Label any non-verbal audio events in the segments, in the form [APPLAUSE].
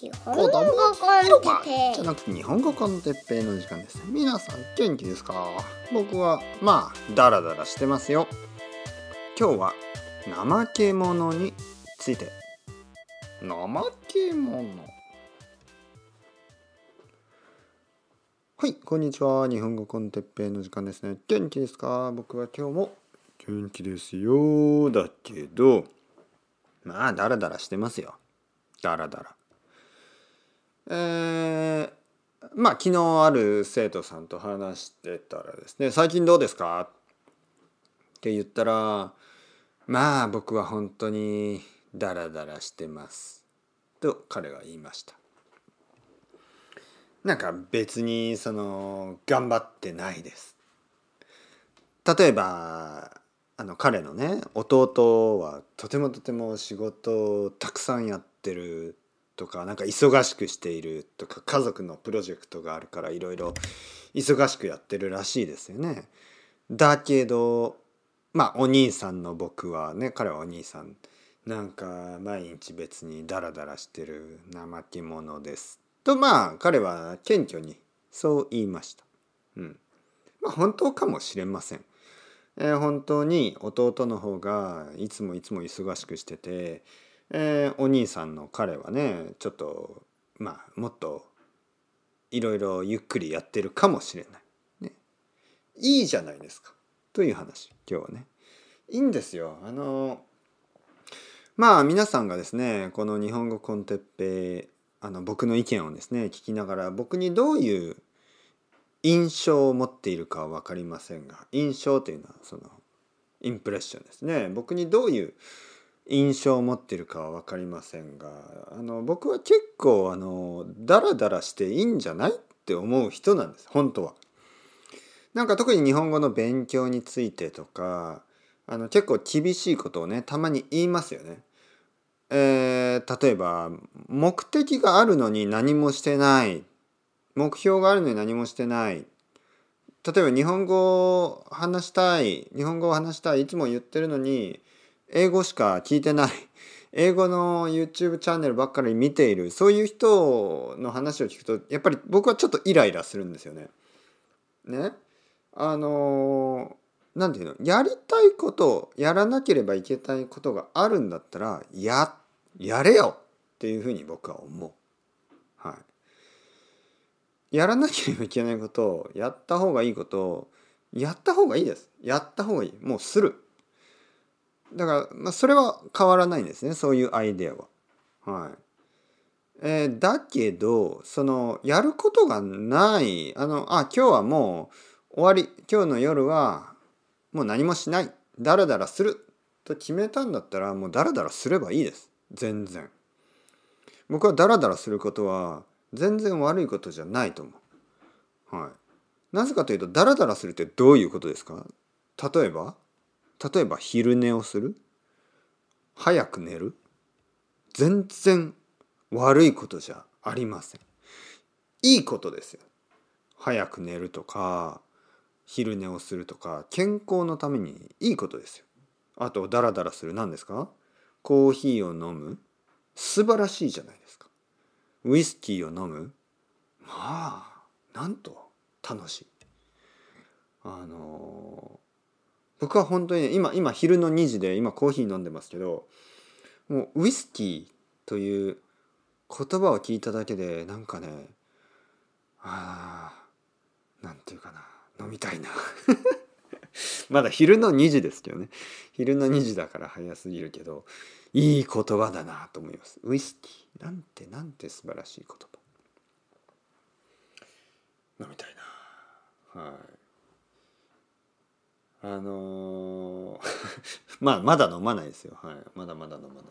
日本語コンテじゃなくて日本語コンテッペイの時間です皆さん元気ですか？僕はまあダラダラしてますよ。今日は怠け者について。怠け者はいこんにちは。日本語コンテッペイの時間ですね。元気ですか？僕は今日も元気ですよ。だけどまあダラダラしてますよ。ダラダラ。えー、まあ昨日ある生徒さんと話してたらですね「最近どうですか?」って言ったら「まあ僕は本当にダラダラしてます」と彼は言いました。なんか別にその頑張ってないです。例えばあの彼のね弟はとてもとても仕事をたくさんやってるとかなんか忙しくしているとか家族のプロジェクトがあるからいろいろ忙しくやってるらしいですよね。だけどまあお兄さんの僕はね彼はお兄さんなんか毎日別にダラダラしてる怠け者ですとまあ彼は謙虚にそう言いました。うん。まあ本当かもしれません。えー、本当に弟の方がいつもいつも忙しくしててえー、お兄さんの彼はねちょっとまあもっといろいろゆっくりやってるかもしれない。ね、いいじゃないですかという話今日はね。いいんですよ。あのまあ皆さんがですねこの日本語コンテッペあの僕の意見をですね聞きながら僕にどういう印象を持っているかは分かりませんが印象というのはそのインプレッションですね僕にどういう印象を持ってるかは分かりませんがあの僕は結構あのダラダラしていいんじゃないって思う人なんです本当は。なんか特に日本語の勉強についてとかあの結構厳しいことをねたまに言いますよね。えー、例えば目的があるのに何もしてない目標があるのに何もしてない例えば日本語を話したい日本語を話したいいつも言ってるのに英語しか聞いてない英語の YouTube チャンネルばっかり見ているそういう人の話を聞くとやっぱり僕はちょっとイライラするんですよね。ね？あの何て言うの？やりたいことやらなければいけないことがあるんだったらややれよっていうふうに僕は思う。はい。やらなければいけないことをやった方がいいことをやった方がいいです。やった方がいい。もうする。だから、まあ、それは変わらないんですねそういうアイデアは。はいえー、だけどそのやることがないあのあ今日はもう終わり今日の夜はもう何もしないダラダラすると決めたんだったらもうダラダラすればいいです全然。僕はダラダラすることは全然悪いことじゃないと思う。はい。なぜかというとダラダラするってどういうことですか？例えば例えば昼寝をする？早く寝る？全然悪いことじゃありません。いいことですよ。早く寝るとか昼寝をするとか健康のためにいいことですよ。あとダラダラする何ですか？コーヒーを飲む素晴らしいじゃないですか。ウイスキーを飲むまあなんと楽しい。あの僕は本当にね今今昼の2時で今コーヒー飲んでますけどもうウイスキーという言葉を聞いただけでなんかねあなんていうかな飲みたいな。[LAUGHS] まだ昼の2時ですけどね。昼の2時だから早すぎるけどいい言葉だなと思います。ウイスキー。なんてなんて素晴らしい言葉。飲みたいな。はい。あのー、[LAUGHS] まあまだ飲まないですよ。はい。まだまだ飲まない。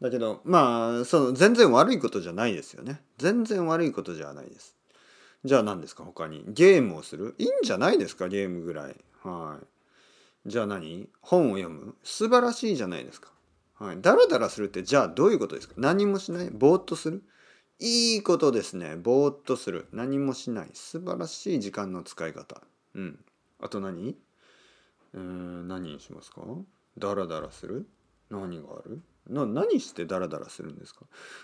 だけどまあその全然悪いことじゃないですよね。全然悪いことじゃないです。じゃあ何ですか？他に。ゲームをする？いいんじゃないですか？ゲームぐらい。はい。じゃあ何？本を読む？素晴らしいじゃないですか。はい。ダラダラするってじゃあどういうことですか？何もしない？ぼーっとする？いいことですね。ぼーっとする。何もしない。素晴らしい時間の使い方。うん。あと何？えー、何にしますか？ダラダラする？何がある？な何してダラダラするんですか？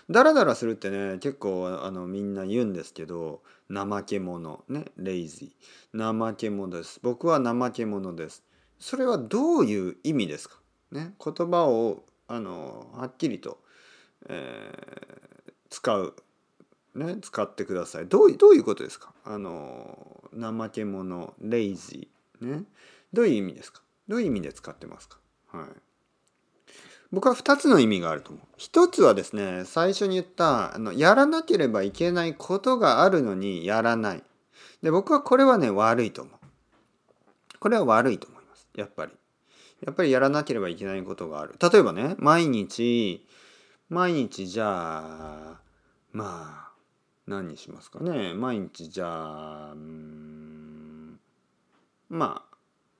ダラダラするってね結構あのみんな言うんですけど怠け者。ねレイジ。ー怠け者です。僕は怠け者です。それはどういう意味ですか？ね言葉をあのはっきりと、えー使う。ね使ってください。どういどういうことですか？あの怠け者レイジ。ーね。どういう意味ですか？どういう意味で使ってますか？はい僕は2つの意味があると思う。一つはですね最初に言ったあのやらなければいけないことがあるのにやらない。で僕はこれはね悪いと思う。これは悪いと思いますやっぱり。やっぱりやらなければいけないことがある。例えばね毎日毎日じゃあまあ何にしますかね？毎日じゃあうんまあ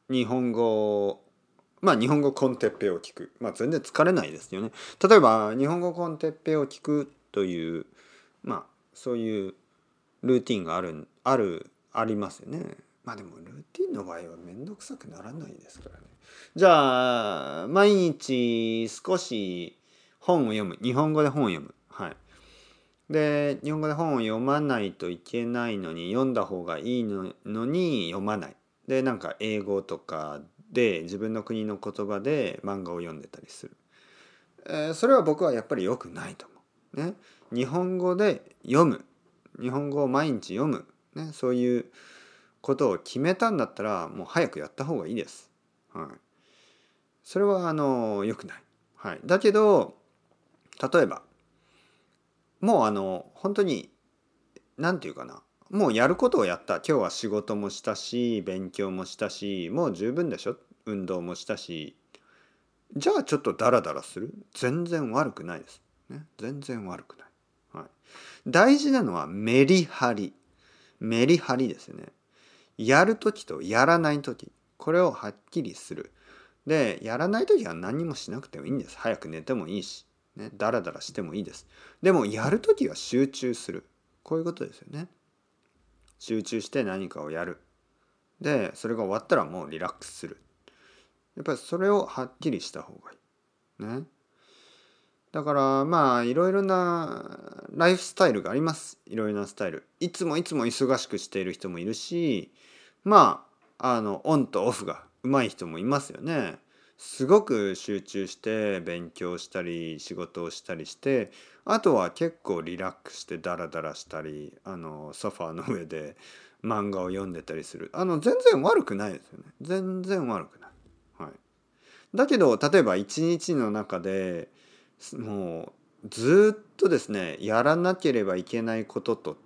日本語まあ日本語コンテッペを聞く。まあ全然疲れないですよね。例えば日本語コンテッペを聞くというまあそういうルーティンがあるあるありますよね。まあでもルーティンの場合は面倒くさくならないですからね。じゃあ毎日少し本を読む日本語で本を読む。はい。で日本語で本を読まないといけないのに読んだ方がいいののに読まない。でなんか英語とかで自分の国の言葉で漫画を読んでたりする、えーそれは僕はやっぱり良くないと思う。ね、日本語で読む。日本語を毎日読む、ね、そういうことを決めたんだったらもう早くやった方がいいです。はい、それはあの良くない。はい、だけど例えばもうあの本当に何て言うかな。もうやることをやった。今日は仕事もしたし勉強もしたしもう十分でしょ？運動もしたし。じゃあちょっとダラダラする？全然悪くないです、ね、全然悪くない、はい、大事なのはメリハリ。メリハリですね。やる時とやらない時。これをはっきりする。でやらない時は何もしなくてもいいんです。早く寝てもいいし、ね、ダラダラしてもいいです。でもやる時は集中する。こういうことですよね。集中して何かをやる。でそれが終わったらもうリラックスする。やっぱりそれをはっきりした方がいい。ね。だからまあいろいろなライフスタイルがあります。いろいろなスタイル。いつもいつも忙しくしている人もいるしまああのオンとオフが上手い人もいますよね。すごく集中して勉強したり仕事をしたりしてあとは結構リラックスしてダラダラしたりあのソファーの上で [LAUGHS] 漫画を読んでたりする。あの全然悪くないですよね。全然悪くない、はい、だけど例えば一日の中でもうずっとですねやらなければいけないことと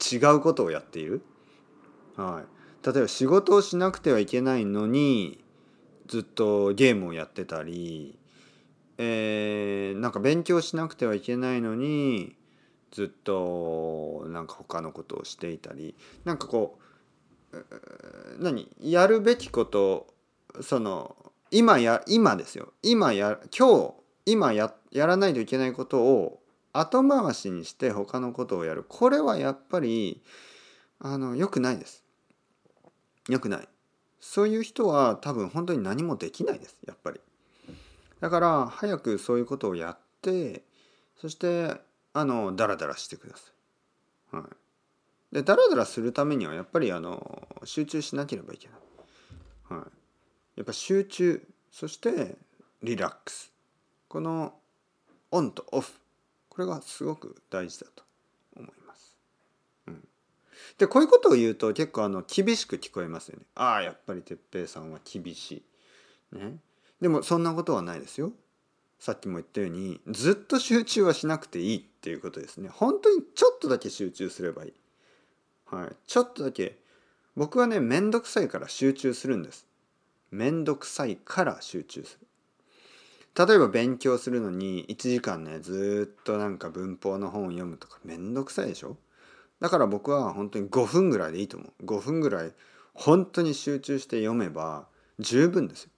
違うことをやっている、はい、例えば仕事をしなくてはいけないのにずっとゲームをやってたり、えー、なんか勉強しなくてはいけないのにずっとなんか他のことをしていたりなんかこう何やるべきことその今や今ですよ。今や今日今ややらないといけないことを後回しにして他のことをやる。これはやっぱりあの良くないです。良くない。そういう人は多分本当に何もできないですやっぱり。だから早くそういうことをやってそしてあのダラダラしてください、はい、でダラダラするためにはやっぱりあの集中しなければいけない、はい、やっぱ集中そしてリラックス。このオンとオフ。これがすごく大事だと。でこういうことを言うと結構あの厳しく聞こえますよね。ああやっぱり哲平さんは厳しい。ね、でもそんなことはないですよ。さっきも言ったようにずっと集中はしなくていいっていうことですね。本当にちょっとだけ集中すればいい。はい、ちょっとだけ僕はねめんどくさいから集中するんです。めんどくさいから集中する。例えば勉強するのに1時間ねずっとなんか文法の本を読むとかめんどくさいでしょ？だから僕は本当に5分ぐらいでいいと思う。5分ぐらい本当に集中して読めば十分ですよ、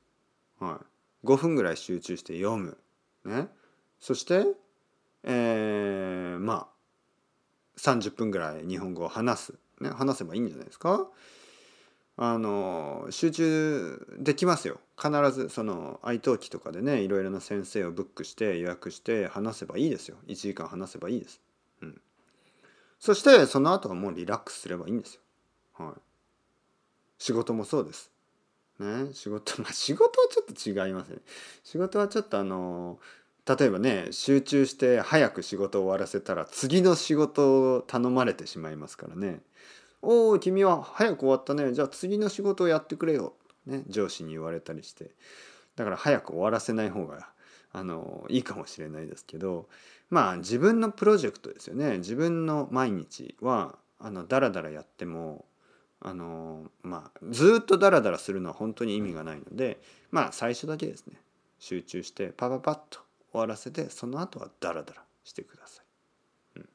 はい、5分ぐらい集中して読む。ね。そしてえー、まあ30分ぐらい日本語を話す、ね、話せばいいんじゃないですか。あの集中できますよ。必ずその愛登記とかでねいろいろな先生をブックして予約して話せばいいですよ。1時間話せばいいです、そしてその後はもうリラックスすればいいんですよ。はい。仕事もそうです。ね。仕事 [LAUGHS] まあ仕事はちょっと違いますね。仕事はちょっとあの例えばね集中して早く仕事を終わらせたら次の仕事を頼まれてしまいますからね。おお君は早く終わったね。じゃあ次の仕事をやってくれよ、ね、上司に言われたりして。だから早く終わらせない方があのいいかもしれないですけどまあ自分のプロジェクトですよね自分の毎日はあのダラダラやってもあのまあずっとダラダラするのは本当に意味がないのでまあ最初だけですね集中してパパパッと終わらせてその後はダラダラしてください。うん、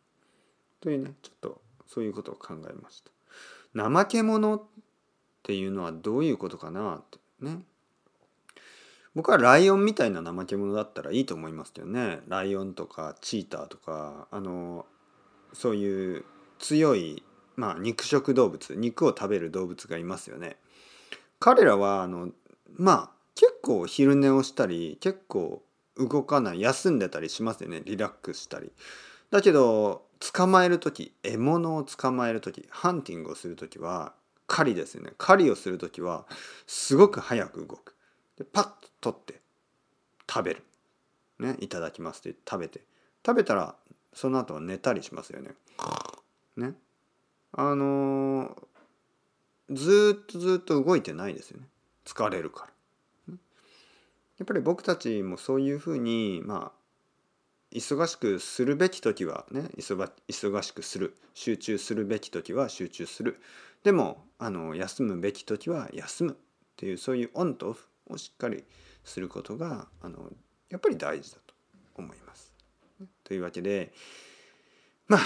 というねちょっとそういうことを考えました。怠け者っていうのはどういうことかなってね僕はライオンみたいな怠け者だったらいいと思いますけどねライオンとかチーターとかあのそういう強い、まあ、肉食動物肉を食べる動物がいますよね。彼らはあのまあ結構昼寝をしたり結構動かない休んでたりしますよねリラックスしたり。だけど捕まえる時獲物を捕まえる時ハンティングをする時は狩りですよね狩りをする時はすごく早く動くでパッと取って食べる。ねいただきますって食べて。食べたらその後は寝たりしますよね。ね。あのー、ずっとずっと動いてないですよね。疲れるから。やっぱり僕たちもそういうふうにまあ忙しくするべき時はね忙しくする。集中するべき時は集中する。でもあの休むべき時は休むっていうそういうオンとオフをしっかりすることがあのやっぱり大事だと思います。というわけでまあ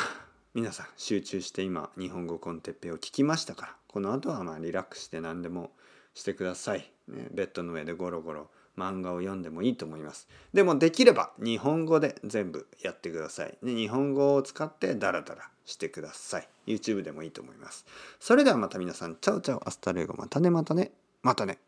皆さん集中して今日本語コンテッペを聞きましたからこの後はまあリラックスして何でもしてください。ね、ベッドの上でゴロゴロ漫画を読んでもいいと思います。でもできれば日本語で全部やってください。ね、日本語を使ってダラダラしてください。YouTube でもいいと思います。それではまた皆さん、チャオチャオ、アスタレゴ、またねまたね、またね。